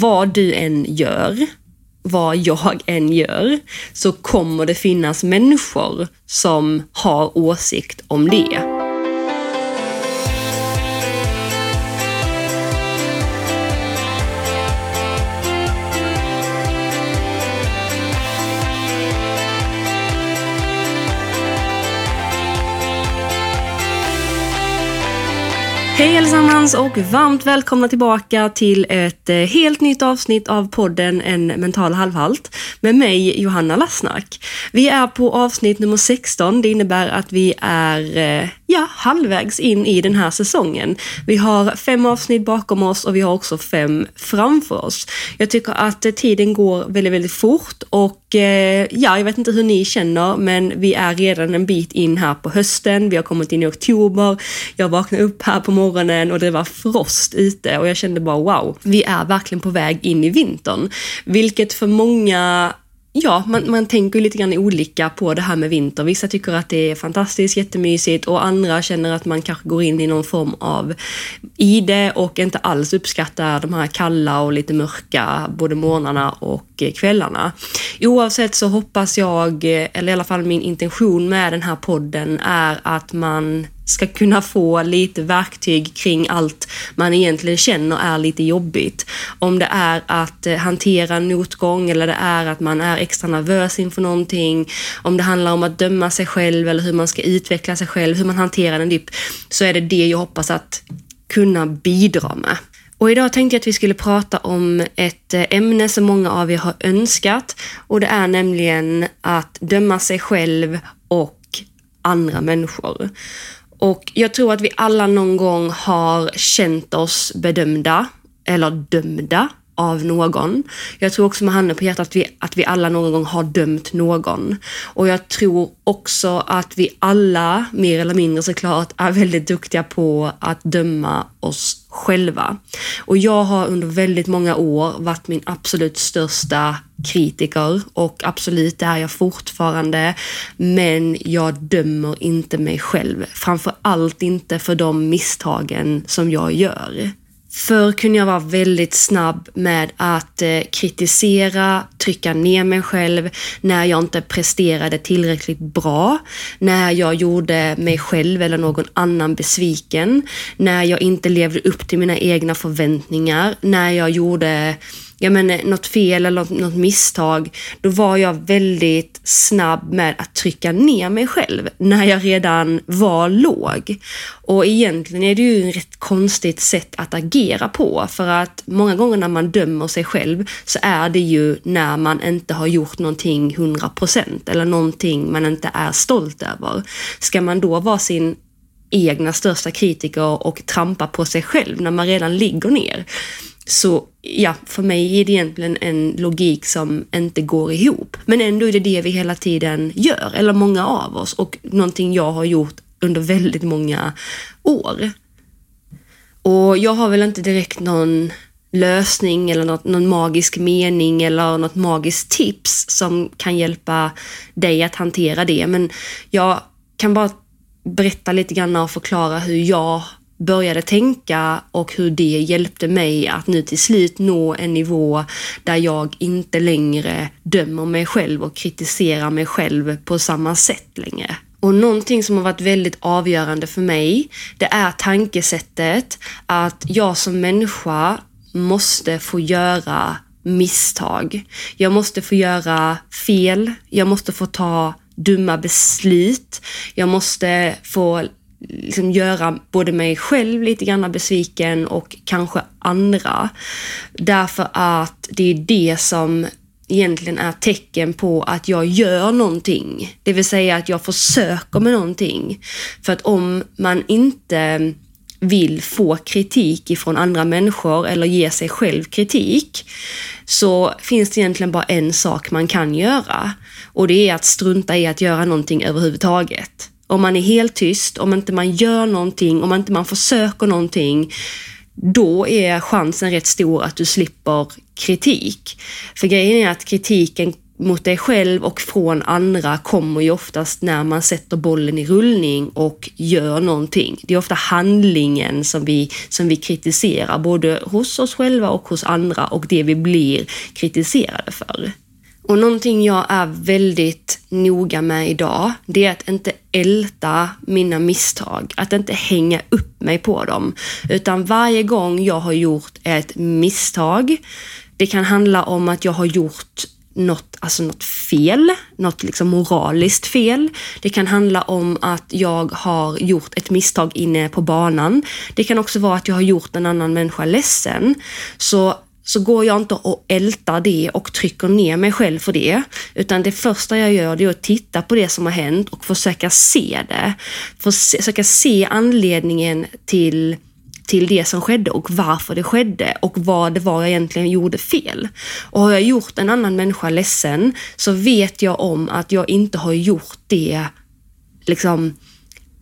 vad du än gör, vad jag än gör, så kommer det finnas människor som har åsikt om det. Hej allesammans och varmt välkomna tillbaka till ett eh, helt nytt avsnitt av podden En mental halvhalt med mig Johanna Lassnark. Vi är på avsnitt nummer 16. Det innebär att vi är eh, ja, halvvägs in i den här säsongen. Vi har fem avsnitt bakom oss och vi har också fem framför oss. Jag tycker att eh, tiden går väldigt, väldigt fort och ja, jag vet inte hur ni känner, men vi är redan en bit in här på hösten. Vi har kommit in i oktober. Jag vaknade upp här på morgonen och det var frost ute och jag kände bara wow, vi är verkligen på väg in i vintern. Vilket för många Ja, man, man tänker lite grann olika på det här med vinter. Vissa tycker att det är fantastiskt, jättemysigt och andra känner att man kanske går in i någon form av ide och inte alls uppskattar de här kalla och lite mörka både morgnarna och kvällarna. Oavsett så hoppas jag, eller i alla fall min intention med den här podden är att man ska kunna få lite verktyg kring allt man egentligen känner är lite jobbigt. Om det är att eh, hantera hantera notgång eller det är att man är extra nervös inför någonting, om det handlar om att döma sig själv eller hur man ska utveckla sig själv, hur man hanterar en dipp, typ, så är det det jag hoppas att kunna bidra med. Och idag tänkte jag att vi skulle prata om ett eh, ämne som många av er har önskat och det är nämligen att döma sig själv och andra människor. Och jag tror att vi alla någon gång har känt oss bedömda eller dömda av någon. Jag tror också med handen på hjärtat att vi, att vi alla någon gång har dömt någon. Och jag tror också att vi alla, mer eller mindre såklart, är väldigt duktiga på att döma oss själva. Och jag har under väldigt många år varit min absolut största kritiker och absolut det är jag fortfarande. Men jag dömer inte mig själv. Framför allt inte för de misstagen som jag gör. Förr kunde jag vara väldigt snabb med att eh, kritisera, trycka ner mig själv när jag inte presterade tillräckligt bra, när jag gjorde mig själv eller någon annan besviken, när jag inte levde upp till mina egna förväntningar, när jag gjorde ja, men, eh, något fel eller något, misstag, då var jag väldigt snabb med att trycka ner mig själv när jag redan var låg. Och egentligen är det ju ett rätt konstigt sätt att agera på för att många gånger när man dömer sig själv så är det ju när man inte har gjort någonting 100% eller någonting man inte är stolt över. Ska man då vara sin egna största kritiker och trampa på sig själv när man redan ligger ner? Så ja, för mig är det egentligen en logik som inte går ihop. Men ändå är det det vi hela tiden gör, eller många av oss, och någonting jag har gjort under väldigt många år. Och jag har väl inte direkt någon lösning eller något, någon magisk mening eller något magiskt tips som kan hjälpa dig att hantera det. Men jag kan bara berätta lite grann och förklara hur jag började tänka och hur det hjälpte mig att nu till slut nå en nivå där jag inte längre dömer mig själv och kritiserar mig själv på samma sätt längre. Och någonting som har varit väldigt avgörande för mig, det är tankesättet att jag som människa måste få göra misstag. Jag måste få göra fel. Jag måste få ta dumma beslut. Jag måste få liksom göra både mig själv lite grann besviken och kanske andra. Därför att det är det som egentligen är tecken på att jag gör någonting. Det vill säga att jag försöker med någonting. För att om man inte vill få kritik ifrån andra människor eller ge sig själv kritik så finns det egentligen bara en sak man kan göra och det är att strunta i att göra någonting överhuvudtaget om man är helt tyst, om inte man gör någonting, om inte man försöker någonting, då är chansen rätt stor att du slipper kritik. För grejen är att kritiken mot dig själv och från andra kommer ju oftast när man sätter bollen i rullning och gör någonting. Det är ofta handlingen som vi, som vi kritiserar, både hos oss själva och hos andra och det vi blir kritiserade för. Och någonting jag är väldigt noga med idag, det är att inte älta mina misstag, att inte hänga upp mig på dem. Utan varje gång jag har gjort ett misstag, det kan handla om att jag har gjort något, alltså något fel, något liksom moraliskt fel. Det kan handla om att jag har gjort ett misstag inne på banan. Det kan också vara att jag har gjort en annan människa ledsen. Så så går jag inte och ältar det och trycker ner mig själv för det. Utan det första jag gör det är att titta på det som har hänt och försöka se det. Försöka se anledningen till till det som skedde och varför det skedde och vad det var jag egentligen gjorde fel. Och har jag gjort en annan människa ledsen så vet jag om att jag inte har gjort det liksom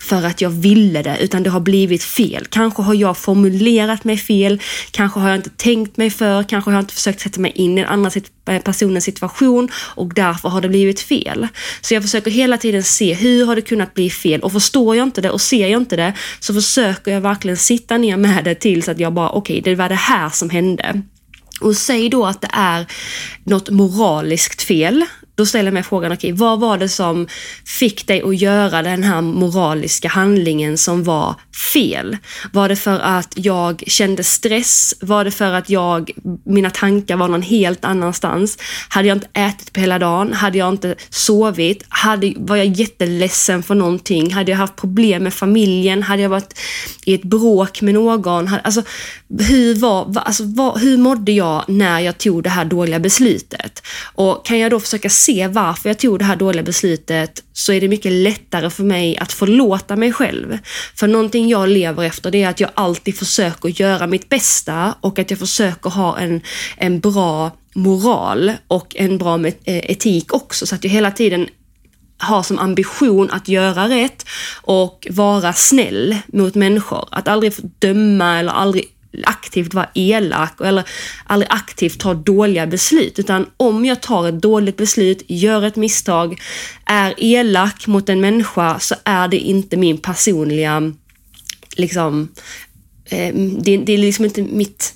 för att jag ville det, utan det har blivit fel. Kanske har jag formulerat mig fel, kanske har jag inte tänkt mig för, kanske har jag inte försökt sätta mig in i den andra eh, personens situation och därför har det blivit fel. Så jag försöker hela tiden se hur har det kunnat bli fel och förstår jag inte det och ser jag inte det så försöker jag verkligen sitta ner med det tills att jag bara okej, okay, det var det här som hände. Och säg då att det är något moraliskt fel då ställer jag mig frågan, okej, okay, vad var det som fick dig att göra den här moraliska handlingen som var fel? Var det för att jag kände stress? Var det för att jag, mina tankar var någon helt annanstans? Hade jag inte ätit på hela dagen? Hade jag inte sovit? Hade, var jag jätteledsen för någonting? Hade jag haft problem med familjen? Hade jag varit i ett bråk med någon? Alltså, hur, var, alltså, var, hur mådde jag när jag tog det här dåliga beslutet? Och kan jag då försöka se varför jag tog det här dåliga beslutet så är det mycket lättare för mig att förlåta mig själv. För någonting jag lever efter det är att jag alltid försöker göra mitt bästa och att jag försöker ha en, en bra moral och en bra eh, etik också så att jag hela tiden har som ambition att göra rätt och vara snäll mot människor. Att aldrig döma eller aldrig aktivt vara elak eller aldrig aktivt ta dåliga beslut. Utan om jag tar ett dåligt beslut, gör ett misstag, är elak mot en människa så är det inte min personliga liksom, Eh, det, det, är liksom inte mitt,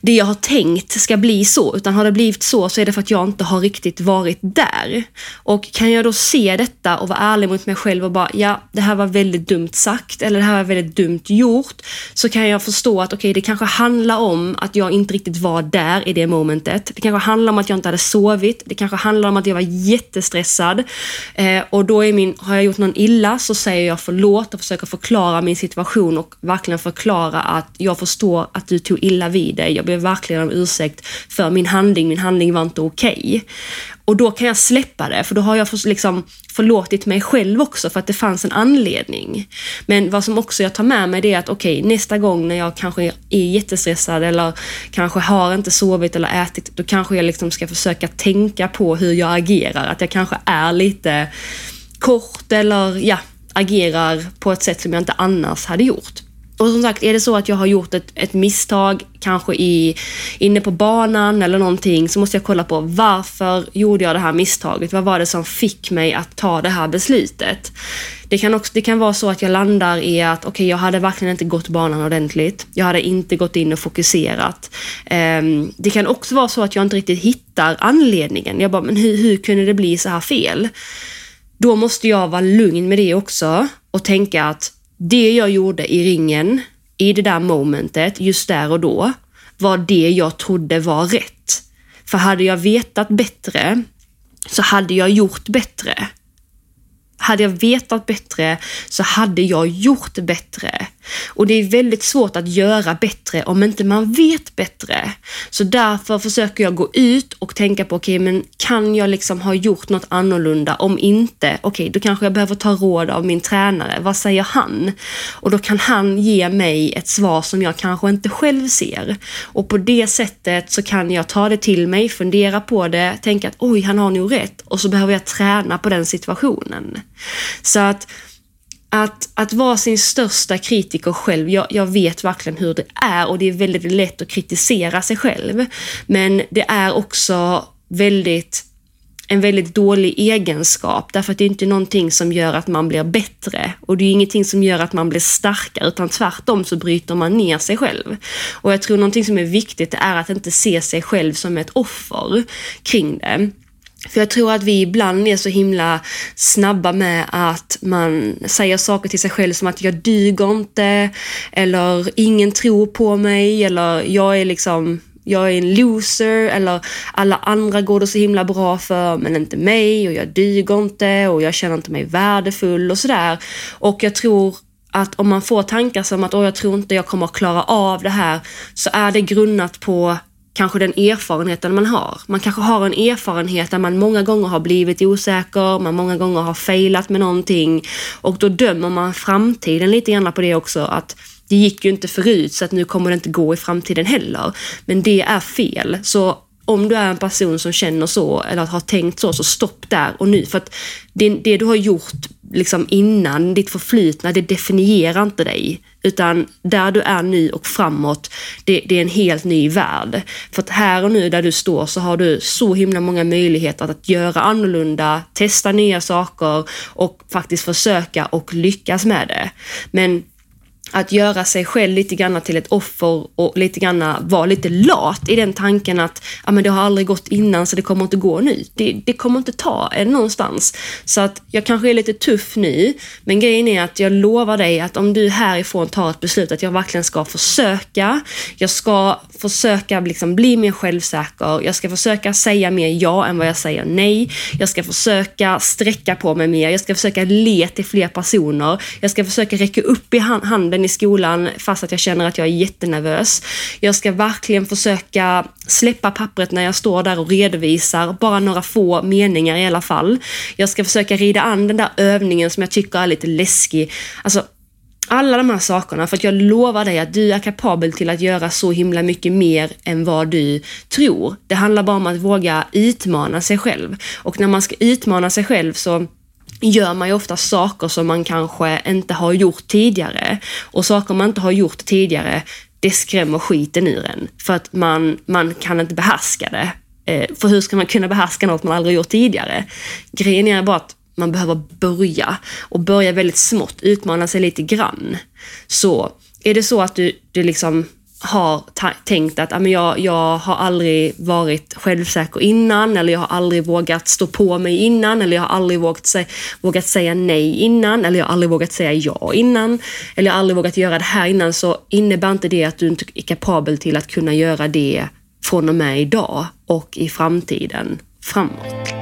det jag har tänkt ska bli så, utan har det blivit så så är det för att jag inte har riktigt varit där. Och kan jag då se detta och vara ärlig mot mig själv och bara, ja, det här var väldigt dumt sagt eller det här var väldigt dumt gjort, så kan jag förstå att okej, okay, det kanske handlar om att jag inte riktigt var där i det momentet. Det kanske handlar om att jag inte hade sovit, det kanske handlar om att jag var jättestressad eh, och då är min, har jag gjort någon illa så säger jag förlåt och försöker förklara min situation och verkligen förklara att jag förstår att du tog illa vid dig. Jag ber verkligen om ursäkt för min handling. Min handling var inte okej. Okay. Och då kan jag släppa det, för då har jag liksom förlåtit mig själv också för att det fanns en anledning. Men vad som också jag tar med mig det är att okej, okay, nästa gång när jag kanske är jättestressad eller kanske har inte sovit eller ätit, då kanske jag liksom ska försöka tänka på hur jag agerar. Att jag kanske är lite kort eller ja, agerar på ett sätt som jag inte annars hade gjort. Och som sagt, är det så att jag har gjort ett, ett misstag, kanske i, inne på banan eller någonting, så måste jag kolla på varför gjorde jag det här misstaget? Vad var det som fick mig att ta det här beslutet? Det kan, också, det kan vara så att jag landar i att okej, okay, jag hade verkligen inte gått banan ordentligt. Jag hade inte gått in och fokuserat. Um, det kan också vara så att jag inte riktigt hittar anledningen. Jag bara, men hur, hur kunde det bli så här fel? Då måste jag vara lugn med det också och tänka att det jag gjorde i ringen, i det där momentet, just där och då, var det jag trodde var rätt. För hade jag vetat bättre så hade jag gjort bättre. Hade jag vetat bättre så hade jag gjort bättre. Och det är väldigt svårt att göra bättre om inte man vet bättre. Så därför försöker jag gå ut och tänka på, okej, okay, men kan jag liksom ha gjort något annorlunda? Om inte, okej, okay, då kanske jag behöver ta råd av min tränare. Vad säger han? Och då kan han ge mig ett svar som jag kanske inte själv ser. Och på det sättet så kan jag ta det till mig, fundera på det, tänka att oj, han har nog rätt. Och så behöver jag träna på den situationen. Så att att, att vara sin största kritiker själv, jag, jag, vet verkligen hur det är och det är väldigt lätt att kritisera sig själv. Men det är också väldigt en väldigt dålig egenskap därför att det är inte någonting som gör att man blir bättre och det är ingenting som gör att man blir starkare utan tvärtom så bryter man ner sig själv. Och jag tror någonting som är viktigt är att inte se sig själv som ett offer kring det. För jag tror att vi ibland är så himla snabba med att man säger saker till sig själv som att jag duger inte, eller ingen tror på mig, eller jag är liksom jag är en loser eller alla andra går det så himla bra för men inte mig och jag duger inte och jag känner inte mig värdefull och sådär. Och jag tror att om man får tankar som att Åh, jag tror inte jag kommer att klara av det här så är det grundat på kanske den erfarenheten man har. Man kanske har en erfarenhet där man många gånger har blivit osäker, man många gånger har failat med någonting och då dömer man framtiden lite grann på det också att det gick ju inte förut så att nu kommer det inte gå i framtiden heller. Men det är fel. Så om du är en person som känner så eller har tänkt så, så stopp där och nu. För att det, det du har gjort liksom innan, ditt förflutna, det definierar inte dig. Utan där du är nu och framåt, det, det, är en helt ny värld. För att här och nu där du står så har du så himla många möjligheter att göra annorlunda, testa nya saker och faktiskt försöka och lyckas med det. Men att göra sig själv lite grann till ett offer och lite grann vara lite lat i den tanken att ah, men det har aldrig gått innan så det kommer inte gå nu. Det, det kommer inte ta en någonstans. Så att jag kanske är lite tuff nu, men grejen är att jag lovar dig att om du härifrån tar ett beslut att jag verkligen ska försöka, jag ska försöka liksom bli mer självsäker, jag ska försöka säga mer ja än vad jag säger nej, jag ska försöka sträcka på mig mer, jag ska försöka le till fler personer, jag ska försöka räcka upp i handen i skolan fast att jag känner att jag är jättenervös. Jag ska verkligen försöka släppa pappret när jag står där och redovisar, bara några få meningar i alla fall. Jag ska försöka rida an den där övningen som jag tycker är lite läskig. Alltså, alla de här sakerna, för att jag lovar dig att du är kapabel till att göra så himla mycket mer än vad du tror. Det handlar bara om att våga utmana sig själv. Och när man ska utmana sig själv så gör man ju ofta saker som man kanske inte har gjort tidigare. Och saker man inte har gjort tidigare, det skrämmer skiten ur en. För att man, man kan inte behärska det. Eh, för hur ska man kunna behärska något man aldrig gjort tidigare? Grejen är bara att man behöver börja och börja väldigt smått, utmana sig lite grann. Så är det så att du, du liksom har tänkt att ah, jag, jag har aldrig varit självsäker innan eller jag har aldrig vågat stå på mig innan eller jag har aldrig vågat, sä vågat säga nej innan eller jag har aldrig vågat säga ja innan eller jag har aldrig vågat göra det här innan så innebär inte det att du inte är kapabel till att kunna göra det från och med idag och i framtiden framåt.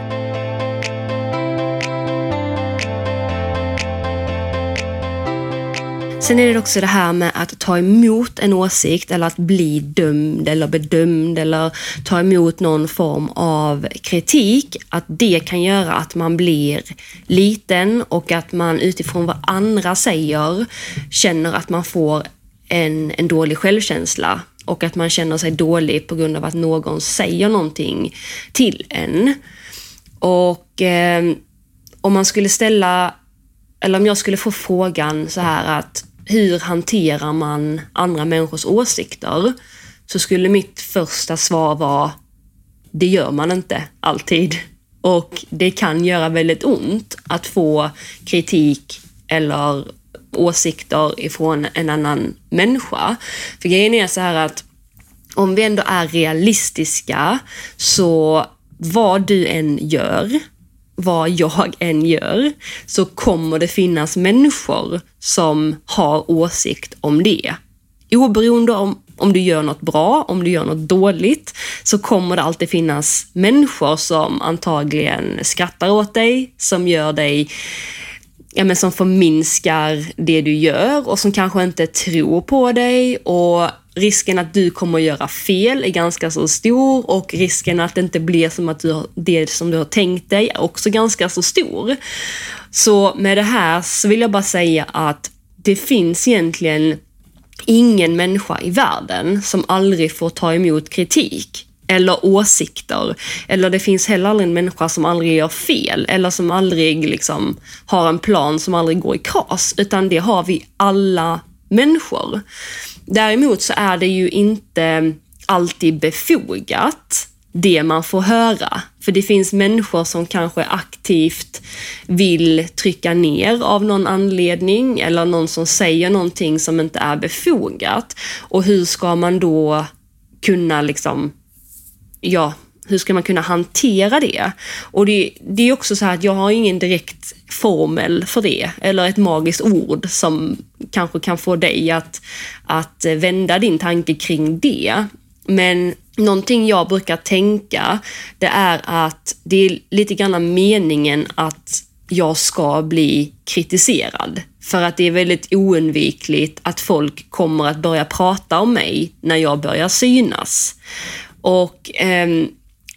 Sen är det också det här med att ta emot en åsikt eller att bli dömd eller bedömd eller ta emot någon form av kritik. Att det kan göra att man blir liten och att man utifrån vad andra säger känner att man får en, en dålig självkänsla och att man känner sig dålig på grund av att någon säger någonting till en. Och eh, om man skulle ställa, eller om jag skulle få frågan så här att hur hanterar man andra människors åsikter? Så skulle mitt första svar vara, det gör man inte alltid. Och det kan göra väldigt ont att få kritik eller åsikter ifrån en annan människa. För grejen är så här att om vi ändå är realistiska så vad du än gör vad jag än gör så kommer det finnas människor som har åsikt om det. Oberoende om, om du gör något bra, om du gör något dåligt, så kommer det alltid finnas människor som antagligen skrattar åt dig, som gör dig ja, men som förminskar det du gör och som kanske inte tror på dig och risken att du kommer att göra fel är ganska så stor och risken att det inte blir som att du har, det som du har tänkt dig är också ganska så stor. Så med det här så vill jag bara säga att det finns egentligen ingen människa i världen som aldrig får ta emot kritik eller åsikter. Eller det finns heller aldrig en människa som aldrig gör fel eller som aldrig liksom har en plan som aldrig går i kras, utan det har vi alla människor. Däremot så är det ju inte alltid befogat det man får höra. För det finns människor som kanske aktivt vill trycka ner av någon anledning eller någon som säger någonting som inte är befogat. Och hur ska man då kunna liksom, ja, hur ska man kunna hantera det? Och det, det är också så här att jag har ingen direkt formel för det, eller ett magiskt ord som kanske kan få dig att, att vända din tanke kring det. Men någonting jag brukar tänka, det är att det är lite grann meningen att jag ska bli kritiserad. För att det är väldigt oundvikligt att folk kommer att börja prata om mig när jag börjar synas. Och eh,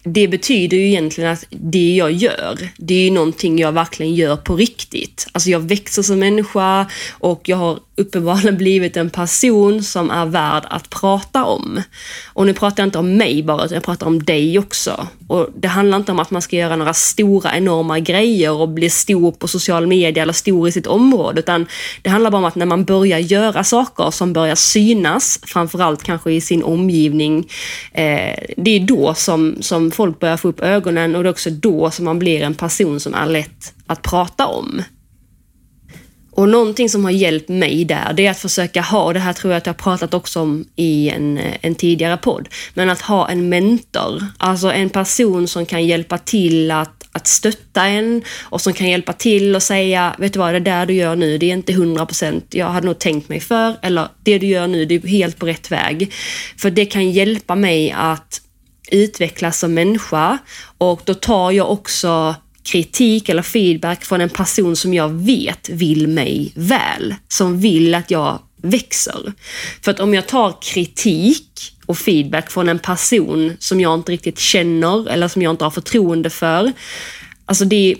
det betyder ju egentligen att det jag gör, det är ju någonting jag verkligen gör på riktigt. Alltså jag växer som människa och jag har uppenbarligen blivit en person som är värd att prata om. Och nu pratar jag inte om mig bara, utan jag pratar om dig också. Och Det handlar inte om att man ska göra några stora, enorma grejer och bli stor på social media eller stor i sitt område, utan det handlar bara om att när man börjar göra saker som börjar synas, framförallt kanske i sin omgivning, eh, det är då som, som folk börjar få upp ögonen och det är också då som man blir en person som är lätt att prata om. Och någonting som har hjälpt mig där, det är att försöka ha, det här tror jag att jag pratat också om i en, eh, en tidigare podd, men att ha en mentor. Alltså en person som kan hjälpa till att, att stötta en och som kan hjälpa till och säga, vet du vad, det där du gör nu, det är inte 100%, jag hade nog tänkt mig för, eller det du gör nu, det är helt på rätt väg. För det kan hjälpa mig att utvecklas som människa och då tar jag också kritik eller feedback från en person som jag vet vill mig väl, som vill att jag växer. För att om jag tar kritik och feedback från en person som jag inte riktigt känner eller som jag inte har förtroende för, alltså det,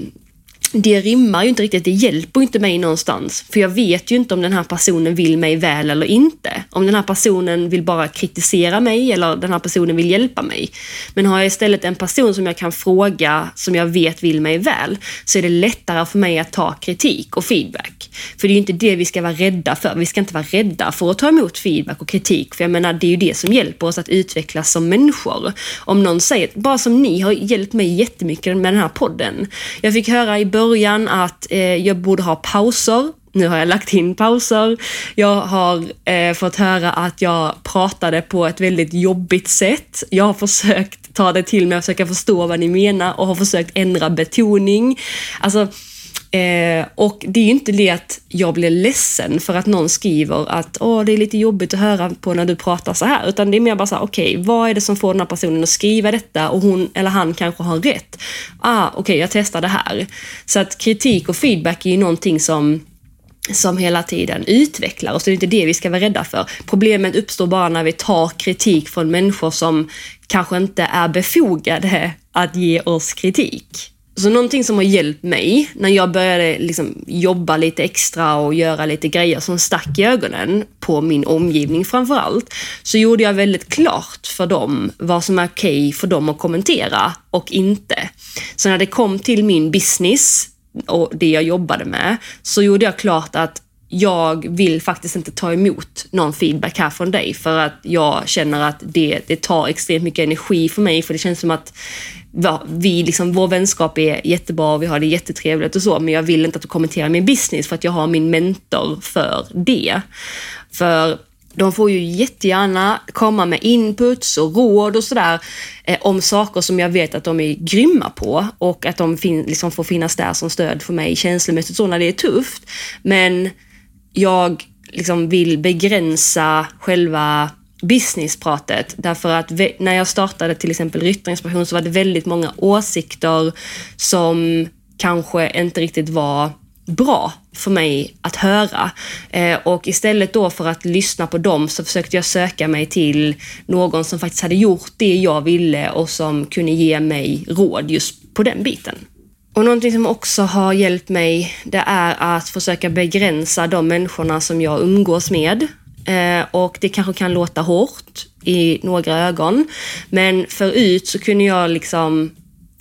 det rimmar ju inte riktigt, det hjälper inte mig någonstans. För jag vet ju inte om den här personen vill mig väl eller inte. Om den här personen vill bara kritisera mig eller den här personen vill hjälpa mig. Men har jag istället en person som jag kan fråga, som jag vet vill mig väl, så är det lättare för mig att ta kritik och feedback. För det är ju inte det vi ska vara rädda för. Vi ska inte vara rädda för att ta emot feedback och kritik. För jag menar, det är ju det som hjälper oss att utvecklas som människor. Om någon säger, bara som ni har hjälpt mig jättemycket med den här podden. Jag fick höra i början början att eh, jag borde ha pauser. Nu har jag lagt in pauser. Jag har eh, fått höra att jag pratade på ett väldigt jobbigt sätt. Jag har försökt ta det till mig och försöka förstå vad ni menar och har försökt ändra betoning. Alltså, Eh, och det är ju inte det att jag blir ledsen för att någon skriver att Åh, det är lite jobbigt att höra på när du pratar så här, utan det är mer bara så här, okej, okay, vad är det som får den här personen att skriva detta och hon eller han kanske har rätt. Ah, okej, okay, jag testar det här. Så att kritik och feedback är ju någonting som som hela tiden utvecklar oss. Det är inte det vi ska vara rädda för. Problemet uppstår bara när vi tar kritik från människor som kanske inte är befogade att ge oss kritik. Så någonting som har hjälpt mig när jag började liksom jobba lite extra och göra lite grejer som stack i ögonen på min omgivning framför allt, så gjorde jag väldigt klart för dem vad som är okej okay för dem att kommentera och inte. Så när det kom till min business och det jag jobbade med, så gjorde jag klart att jag vill faktiskt inte ta emot någon feedback här från dig för att jag känner att det, det tar extremt mycket energi för mig för det känns som att vi liksom, vår vänskap är jättebra och vi har det jättetrevligt och så, men jag vill inte att du kommenterar min business för att jag har min mentor för det. För de får ju jättegärna komma med inputs och råd och sådär eh, om saker som jag vet att de är grymma på och att de fin liksom får finnas där som stöd för mig känslomässigt så när det är tufft. Men jag liksom vill begränsa själva businesspratet. Därför att när jag startade till exempel Ryttarinspiration så var det väldigt många åsikter som kanske inte riktigt var bra för mig att höra. Eh, och istället då för att lyssna på dem så försökte jag söka mig till någon som faktiskt hade gjort det jag ville och som kunde ge mig råd just på den biten. Och någonting som också har hjälpt mig, det är att försöka begränsa de människorna som jag umgås med. Eh, och det kanske kan låta hårt i några ögon, men förut så kunde jag liksom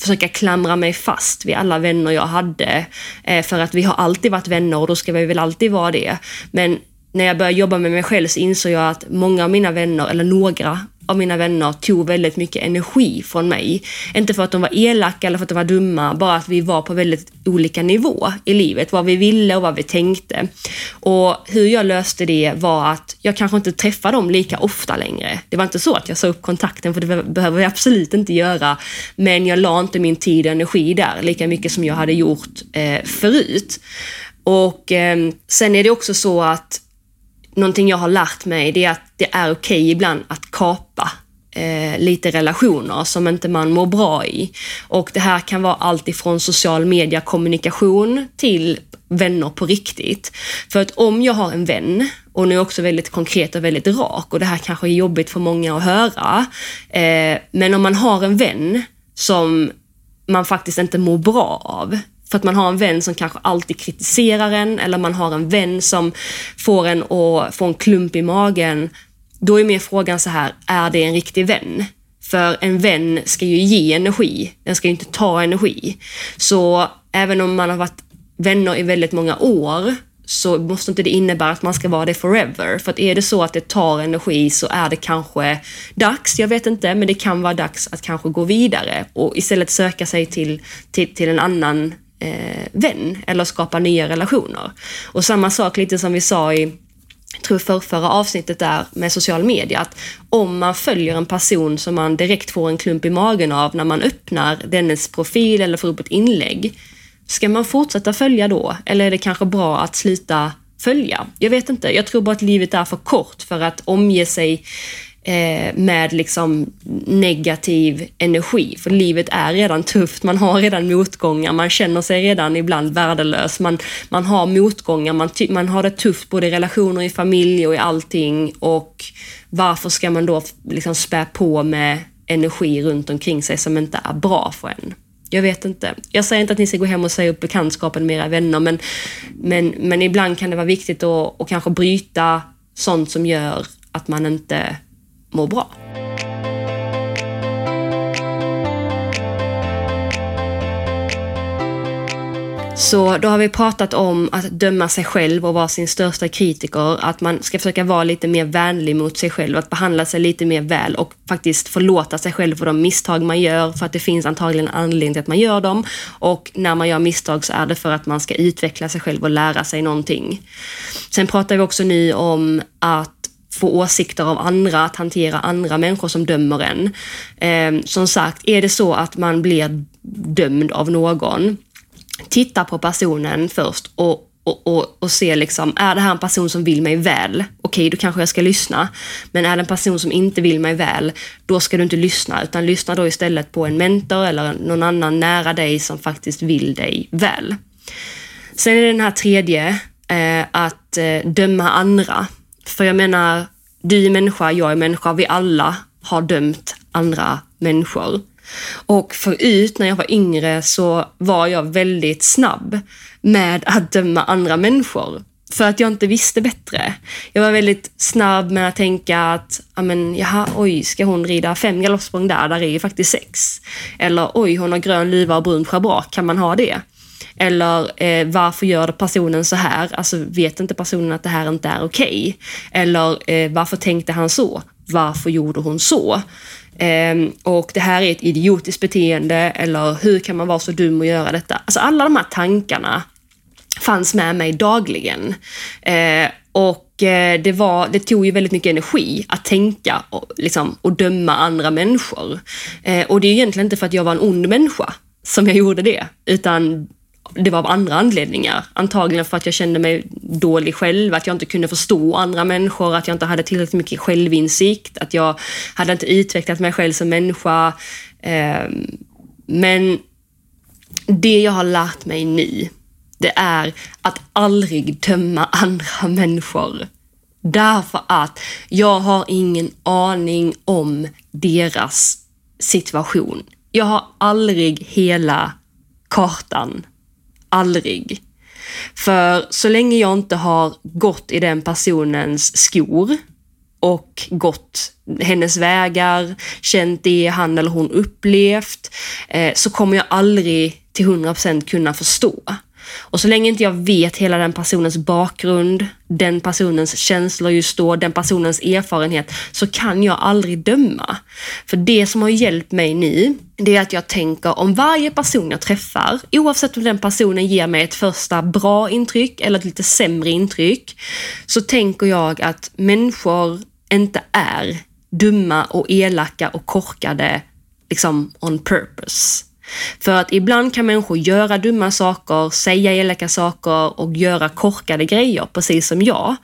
försöka klamra mig fast vid alla vänner jag hade. Eh, för att vi har alltid varit vänner och då ska vi väl alltid vara det. Men när jag började jobba med mig själv så insåg jag att många av mina vänner, eller några av mina vänner tog väldigt mycket energi från mig. Inte för att de var elaka eller för att de var dumma, bara att vi var på väldigt olika nivå i livet. Vad vi ville och vad vi tänkte. Och hur jag löste det var att jag kanske inte träffade dem lika ofta längre. Det var inte så att jag sa upp kontakten, för det behöver jag absolut inte göra. Men jag la inte min tid och energi där lika mycket som jag hade gjort eh, förut. Och eh, sen är det också så att någonting jag har lärt mig det är att det är okej okay ibland att kapa eh, lite relationer som inte man mår bra i. Och det här kan vara allt ifrån social media kommunikation till vänner på riktigt. För att om jag har en vän, och nu är jag också väldigt konkret och väldigt rak och det här kanske är jobbigt för många att höra, eh, men om man har en vän som man faktiskt inte mår bra av, för att man har en vän som kanske alltid kritiserar en eller man har en vän som får en att få en klump i magen. Då är mer frågan så här, är det en riktig vän? För en vän ska ju ge energi, den ska ju inte ta energi. Så även om man har varit vänner i väldigt många år så måste inte det innebära att man ska vara det forever. För att är det så att det tar energi så är det kanske dags, jag vet inte, men det kan vara dags att kanske gå vidare och istället söka sig till, till, till en annan eh, vän eller skapa nya relationer. Och samma sak lite som vi sa i tror för förra avsnittet där med social media, att om man följer en person som man direkt får en klump i magen av när man öppnar dennes profil eller får upp ett inlägg, ska man fortsätta följa då? Eller är det kanske bra att sluta följa? Jag vet inte. Jag tror bara att livet är för kort för att omge sig eh, med liksom negativ energi. För livet är redan tufft, man har redan motgångar, man känner sig redan ibland värdelös, man, man har motgångar, man, man har det tufft både i relationer, i familj och i allting. Och varför ska man då liksom spä på med energi runt omkring sig som inte är bra för en? Jag vet inte. Jag säger inte att ni ska gå hem och säga upp bekantskapen med era vänner, men, men, men ibland kan det vara viktigt att, att kanske bryta sånt som gör att man inte mår bra. Så då har vi pratat om att döma sig själv och vara sin största kritiker, att man ska försöka vara lite mer vänlig mot sig själv, att behandla sig lite mer väl och faktiskt förlåta sig själv för de misstag man gör, för att det finns antagligen anledning till att man gör dem. Och när man gör misstag så är det för att man ska utveckla sig själv och lära sig någonting. Sen pratar vi också nu om att få åsikter av andra, att hantera andra människor som dömer en. Eh, som sagt, är det så att man blir dömd av någon, titta på personen först och, och, och, och se liksom, är det här en person som vill mig väl? Okej, då kanske jag ska lyssna. Men är det en person som inte vill mig väl, då ska du inte lyssna, utan lyssna då istället på en mentor eller någon annan nära dig som faktiskt vill dig väl. Sen är det den här tredje, eh, att eh, döma andra. För jag menar, du är människa, jag är människa, vi alla har dömt andra människor. Och förut när jag var yngre så var jag väldigt snabb med att döma andra människor. För att jag inte visste bättre. Jag var väldigt snabb med att tänka att, amen, jaha, oj, ska hon rida fem galoppsprång där? Där är ju faktiskt sex. Eller oj, hon har grön luva och brunt schabrak, kan man ha det? Eller eh, varför gör personen så här? Alltså vet inte personen att det här inte är okej? Okay? Eller eh, varför tänkte han så? Varför gjorde hon så? Eh, och det här är ett idiotiskt beteende eller hur kan man vara så dum och göra detta? Alltså alla de här tankarna fanns med mig dagligen. Eh, och eh, det, var, det tog ju väldigt mycket energi att tänka och, liksom, och döma andra människor. Eh, och det är egentligen inte för att jag var en ond människa som jag gjorde det, utan det var av andra anledningar. Antagligen för att jag kände mig dålig själv, att jag inte kunde förstå andra människor, att jag inte hade tillräckligt mycket självinsikt, att jag hade inte utvecklat mig själv som människa. Ehm, men det jag har lärt mig nu, det är att aldrig döma andra människor. Därför att jag har ingen aning om deras situation. Jag har aldrig hela kartan aldrig. För så länge jag inte har gått i den personens skor och gått hennes vägar, känt det han eller hon upplevt, eh, så kommer jag aldrig till 100% kunna förstå. Och så länge inte jag vet hela den personens bakgrund, den personens känslor just då, den personens erfarenhet, så kan jag aldrig döma. För det som har hjälpt mig nu, det är att jag tänker om varje person jag träffar, oavsett om den personen ger mig ett första bra intryck eller ett lite sämre intryck, så tänker jag att människor inte är dumma och elaka och korkade liksom on purpose. För att ibland kan människor göra dumma saker, säga elaka saker och göra korkade grejer, precis som jag.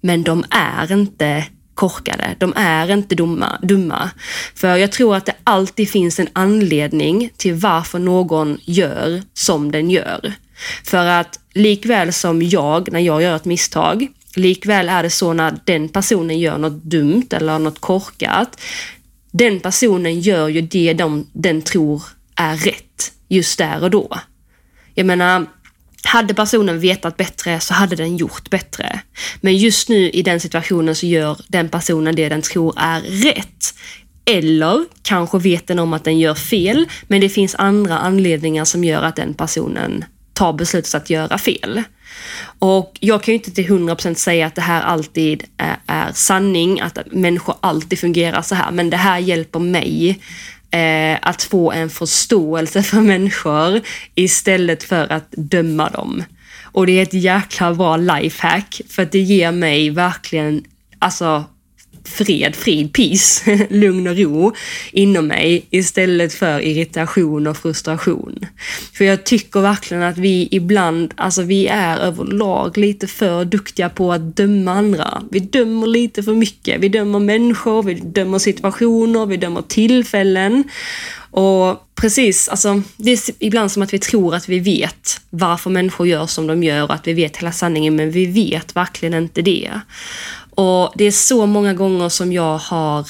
Men de är inte korkade. De är inte dumma, dumma. För jag tror att det alltid finns en anledning till varför någon gör som den gör. För att likväl som jag, när jag gör ett misstag, likväl är det så när den personen gör något dumt eller något korkat. Den personen gör ju det de, den tror är rätt just där och då. Jag menar, hade personen vetat bättre så hade den gjort bättre. Men just nu i den situationen så gör den personen det den tror är rätt. Eller kanske vet den om att den gör fel, men det finns andra anledningar som gör att den personen tar beslutet att göra fel. Och jag kan ju inte till 100% säga att det här alltid är, är sanning, att människor alltid fungerar så här, men det här hjälper mig eh, att få en förståelse för människor istället för att döma dem. Och det är ett jäkla bra lifehack för att det ger mig verkligen alltså fred, frid, peace, lugn och ro inom mig istället för irritation och frustration. För jag tycker verkligen att vi ibland, alltså vi är överlag lite för duktiga på att döma andra. Vi dömer lite för mycket. Vi dömer människor, vi dömer situationer, vi dömer tillfällen. Och precis, alltså, det är ibland som att vi tror att vi vet varför människor gör som de gör och att vi vet hela sanningen, men vi vet verkligen inte det. Och det är så många gånger som jag har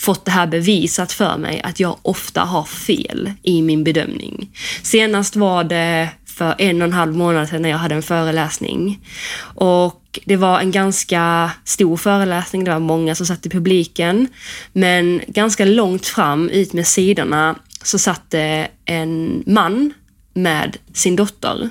fått det här bevisat för mig att jag ofta har fel i min bedömning. Senast var det för en och en halv månad sedan när jag hade en föreläsning. Och det var en ganska stor föreläsning, det var många som satt i publiken. Men ganska långt fram ut med sidorna så satt det en man med sin dotter.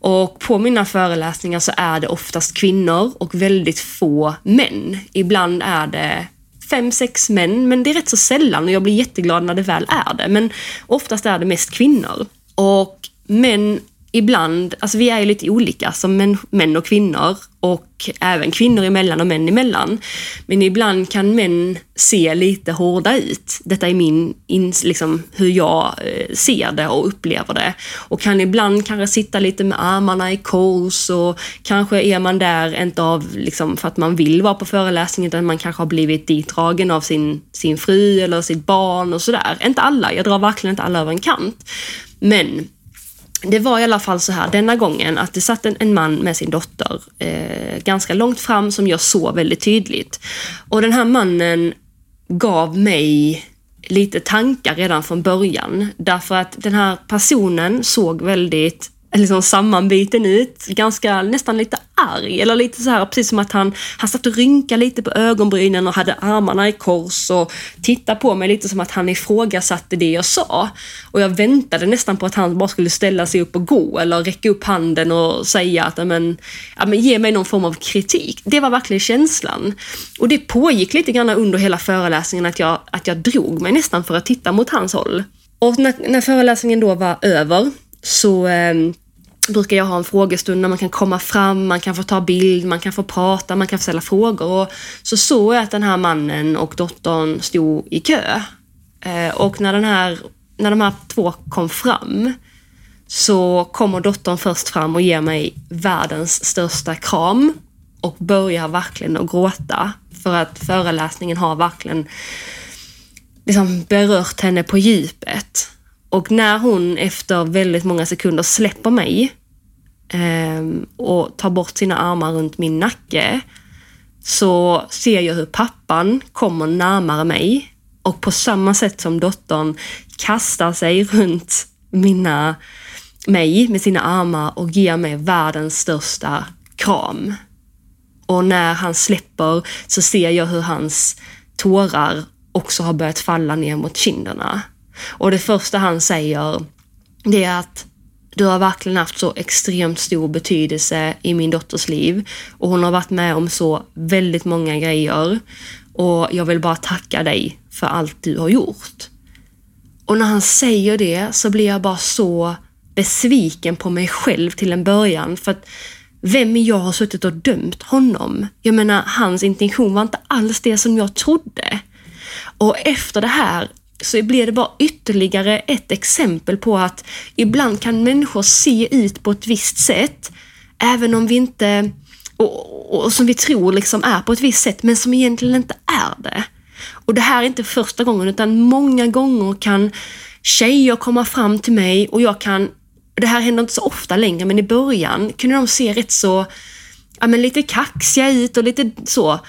Och på mina föreläsningar så är det oftast kvinnor och väldigt få män. Ibland är det fem, sex män, men det är rätt så sällan och jag blir jätteglad när det väl är det. Men oftast är det mest kvinnor. Och män ibland, alltså vi är ju lite olika som män, män och kvinnor och även kvinnor emellan och män emellan. Men ibland kan män se lite hårda ut. Detta är min, liksom, hur jag eh, ser det och upplever det. Och kan ibland kanske sitta lite med armarna i kors och kanske är man där inte av liksom, för att man vill vara på föreläsningen utan man kanske har blivit ditdragen av sin, sin fru eller sitt barn och sådär. Inte alla, jag drar verkligen inte alla över en kant. Men det var i alla fall så här denna gången att det satt en, en man med sin dotter eh, ganska långt fram som jag såg väldigt tydligt. Och den här mannen gav mig lite tankar redan från början. Därför att den här personen såg väldigt liksom sammanbiten ut, ganska nästan lite arg. Eller lite så här, precis som att han, han satt och rynkade lite på ögonbrynen och hade armarna i kors och tittade på mig lite som att han ifrågasatte det jag sa. Och jag väntade nästan på att han bara skulle ställa sig upp och gå eller räcka upp handen och säga att men, ja, men ge mig någon form av kritik. Det var verkligen känslan. Och det pågick lite grann under hela föreläsningen att jag, att jag drog mig nästan för att titta mot hans håll. Och när, när föreläsningen då var över så eh, brukar jag ha en frågestund där man kan komma fram, man kan få ta bild, man kan få prata, man kan få ställa frågor. Och så såg jag att den här mannen och dottern stod i kö. Eh, och när, den här, när de här två kom fram så kommer dottern först fram och ger mig världens största kram och börjar verkligen att gråta för att föreläsningen har verkligen liksom berört henne på djupet. Och när hon efter väldigt många sekunder släpper mig eh, och tar bort sina armar runt min nacke så ser jag hur pappan kommer närmare mig och på samma sätt som dottern kastar sig runt mina, mig med sina armar och ger mig världens största kram. Och när han släpper så ser jag hur hans tårar också har börjat falla ner mot kinderna. Och det första han säger, det är att du har verkligen haft så extremt stor betydelse i min dotters liv och hon har varit med om så väldigt många grejer och jag vill bara tacka dig för allt du har gjort. Och när han säger det så blir jag bara så besviken på mig själv till en början för att vem jag har suttit och dömt honom. Jag menar, hans intention var inte alls det som jag trodde. Och efter det här så blir det bara ytterligare ett exempel på att ibland kan människor se ut på ett visst sätt, även om vi inte, och, och som vi tror liksom är på ett visst sätt, men som egentligen inte är det. Och det här är inte första gången, utan många gånger kan tjejer komma fram till mig och jag kan, det här händer inte så ofta längre, men i början kunde de se rätt så, ja men lite kaxiga ut och lite så.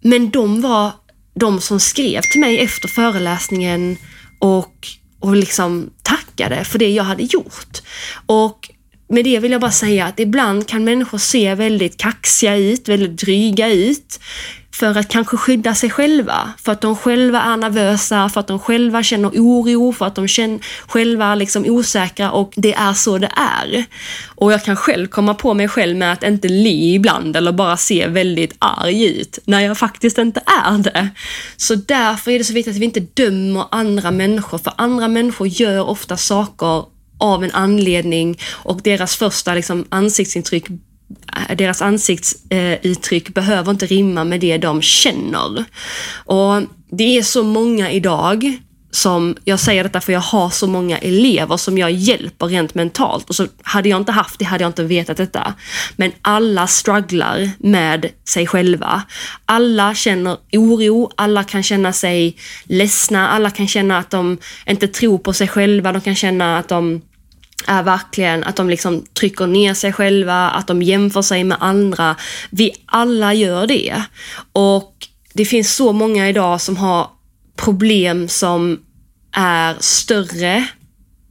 Men de var de som skrev till mig efter föreläsningen och, och liksom tackade för det jag hade gjort. Och med det vill jag bara säga att ibland kan människor se väldigt kaxiga ut, väldigt dryga ut för att kanske skydda sig själva. För att de själva är nervösa, för att de själva känner oro, för att de känner själva är liksom osäkra och det är så det är. Och jag kan själv komma på mig själv med att inte le ibland eller bara se väldigt arg ut när jag faktiskt inte är det. Så därför är det så viktigt att vi inte dömer andra människor, för andra människor gör ofta saker av en anledning och deras första liksom, ansiktsintryck eh, deras ansiktsuttryck behöver inte rimma med det de känner. Och det är så många idag som, jag säger detta för jag har så många elever som jag hjälper rent mentalt och så hade jag inte haft det hade jag inte vetat detta. Men alla strugglar med sig själva. Alla känner oro, alla kan känna sig ledsna, alla kan känna att de inte tror på sig själva, de kan känna att de är verkligen att de liksom trycker ner sig själva, att de jämför sig med andra. Vi alla gör det. Och det finns så många idag som har problem som är större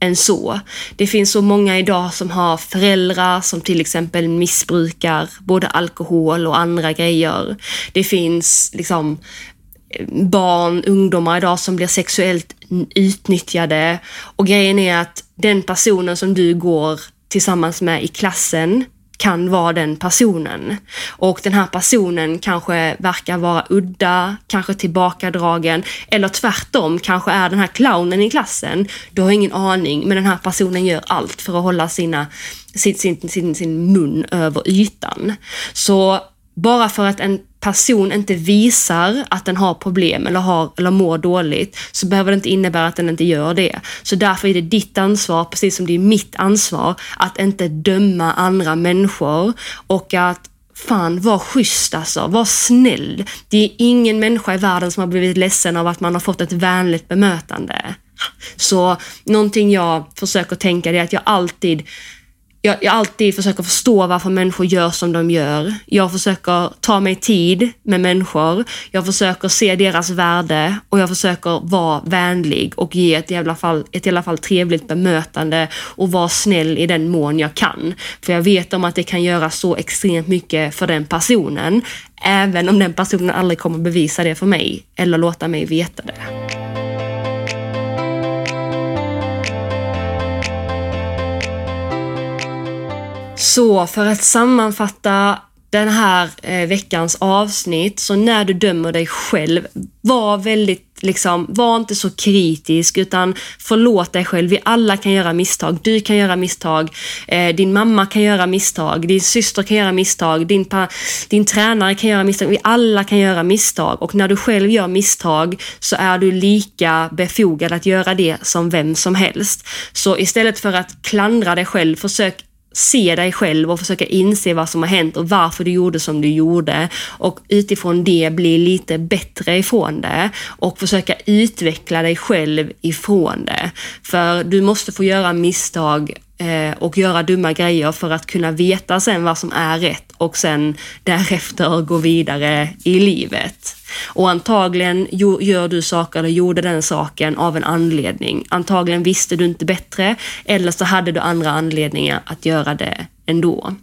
än så. Det finns så många idag som har föräldrar som till exempel missbrukar både alkohol och andra grejer. Det finns liksom barn, ungdomar idag som blir sexuellt utnyttjade. Och grejen är att den personen som du går tillsammans med i klassen kan vara den personen. Och den här personen kanske verkar vara udda, kanske tillbakadragen eller tvärtom kanske är den här clownen i klassen. Du har ingen aning, men den här personen gör allt för att hålla sina, sin, sin, sin, sin mun över ytan. Så bara för att en person inte visar att den har problem eller, har, eller mår dåligt så behöver det inte innebära att den inte gör det. Så därför är det ditt ansvar, precis som det är mitt ansvar, att inte döma andra människor och att Fan, var schysst alltså. Var snäll. Det är ingen människa i världen som har blivit ledsen av att man har fått ett vänligt bemötande. Så någonting jag försöker tänka är att jag alltid jag, jag alltid försöker förstå varför människor gör som de gör. Jag försöker ta mig tid med människor. Jag försöker se deras värde och jag försöker vara vänlig och ge ett i alla fall, ett i alla fall trevligt bemötande och vara snäll i den mån jag kan. För jag vet om att det kan göra så extremt mycket för den personen, även om den personen aldrig kommer bevisa det för mig eller låta mig veta det. Så för att sammanfatta den här eh, veckans avsnitt, så när du dömer dig själv, var väldigt liksom, var inte så kritisk utan förlåt dig själv. Vi alla kan göra misstag. Du kan göra misstag. Eh, din mamma kan göra misstag. Din syster kan göra misstag. Din, pa, din tränare kan göra misstag. Vi alla kan göra misstag och när du själv gör misstag så är du lika befogad att göra det som vem som helst. Så istället för att klandra dig själv, försök se dig själv och försöka inse vad som har hänt och varför du gjorde som du gjorde och utifrån det bli lite bättre ifrån det och försöka utveckla dig själv ifrån det. För du måste få göra misstag Eh, och göra dumma grejer för att kunna veta sen vad som är rätt och sen därefter gå vidare i livet. Och antagligen gör du saker eller gjorde den saken av en anledning. Antagligen visste du inte bättre eller så hade du andra anledningar att göra det ändå.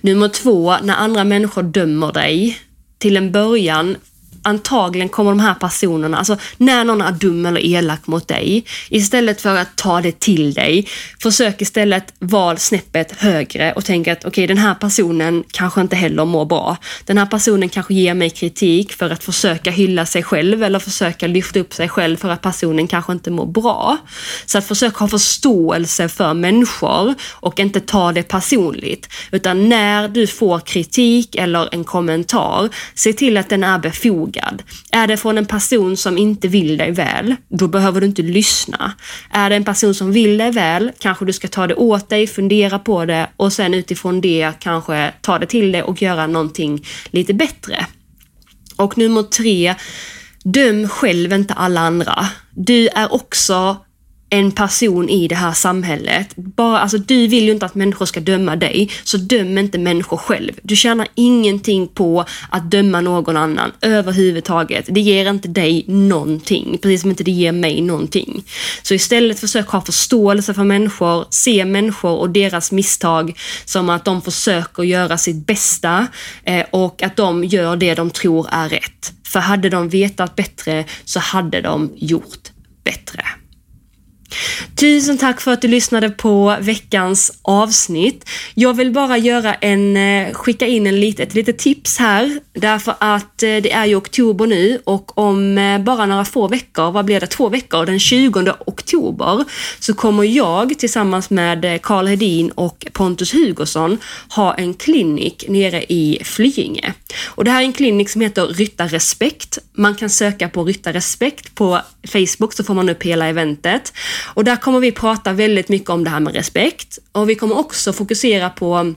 Nummer två, när andra människor dömer dig. Till en början antagligen kommer de här personerna, alltså när någon är dum eller elak mot dig, istället för att ta det till dig, försök istället vara snäppet högre och tänk att okej, okay, den här personen kanske inte heller mår bra. Den här personen kanske ger mig kritik för att försöka hylla sig själv eller försöka lyfta upp sig själv för att personen kanske inte mår bra. Så att försöka ha förståelse för människor och inte ta det personligt. Utan när du får kritik eller en kommentar, se till att den är befogad. Är det från en person som inte vill dig väl, då behöver du inte lyssna. Är det en person som vill dig väl, kanske du ska ta det åt dig, fundera på det och sen utifrån det kanske ta det till dig och göra någonting lite bättre. Och nummer tre, döm själv inte alla andra. Du är också en person i det här samhället. Bara, alltså, du vill ju inte att människor ska döma dig, så döm inte människor själv. Du tjänar ingenting på att döma någon annan överhuvudtaget. Det ger inte dig någonting, precis som inte det ger mig någonting. Så istället försök ha förståelse för människor, se människor och deras misstag som att de försöker göra sitt bästa eh, och att de gör det de tror är rätt. För hade de vetat bättre så hade de gjort. Tusen tack för att du lyssnade på veckans avsnitt. Jag vill bara göra en, eh, skicka in en lit, ett litet tips här, därför att eh, det är ju oktober nu och om eh, bara några få veckor, vad blir det, två veckor, den 20 oktober, så kommer jag tillsammans med Karl Hedin och Pontus Hugosson ha en klinik nere i Flyinge. Och det här är en klinik som heter Ryttarrespekt. Man kan söka på Ryttarrespekt på Facebook så får man upp hela eventet. Och där kommer kommer vi prata väldigt mycket om det här med respekt och vi kommer också fokusera på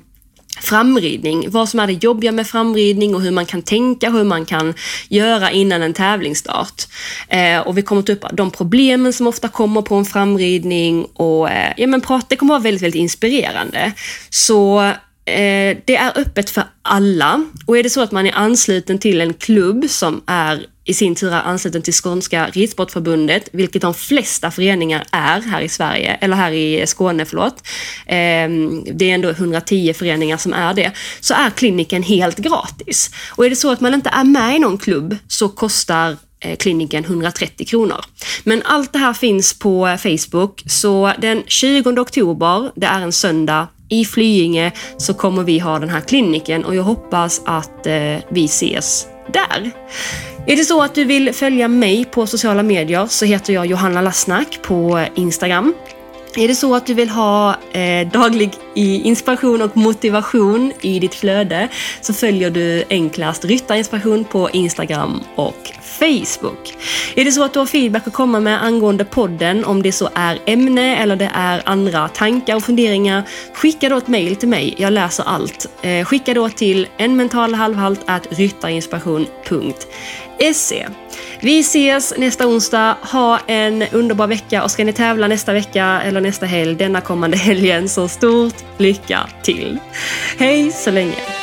framridning, vad som är det jobbiga med framridning och hur man kan tänka, hur man kan göra innan en tävlingsstart. Eh, och vi kommer ta upp de problemen som ofta kommer på en framridning och eh, ja, men prata, det kommer vara väldigt, väldigt inspirerande. Så eh, det är öppet för alla och är det så att man är ansluten till en klubb som är i sin tur är ansluten till Skånska Ridsportförbundet, vilket de flesta föreningar är här i Sverige, eller här i Skåne, förlåt. Ehm, det är ändå 110 föreningar som är det. Så är kliniken helt gratis. Och är det så att man inte är med i någon klubb så kostar eh, kliniken 130 kronor. Men allt det här finns på eh, Facebook, så den 20 oktober, det är en söndag, i Flyinge så kommer vi ha den här kliniken och jag hoppas att eh, vi ses där. Är det så att du vill följa mig på sociala medier så heter jag Johanna Lassnack på Instagram. Är det så att du vill ha eh, daglig inspiration och motivation i ditt flöde så följer du enklast Ryttarinspiration på Instagram och Facebook. Är det så att du har feedback att komma med angående podden, om det så är ämne eller det är andra tankar och funderingar, skicka då ett mail till mig. Jag läser allt. Eh, skicka då till enmentalhalvhalt.ryttarinspiration.se vi ses nästa onsdag. Ha en underbar vecka och ska ni tävla nästa vecka eller nästa helg, denna kommande helgen, så stort lycka till! Hej så länge!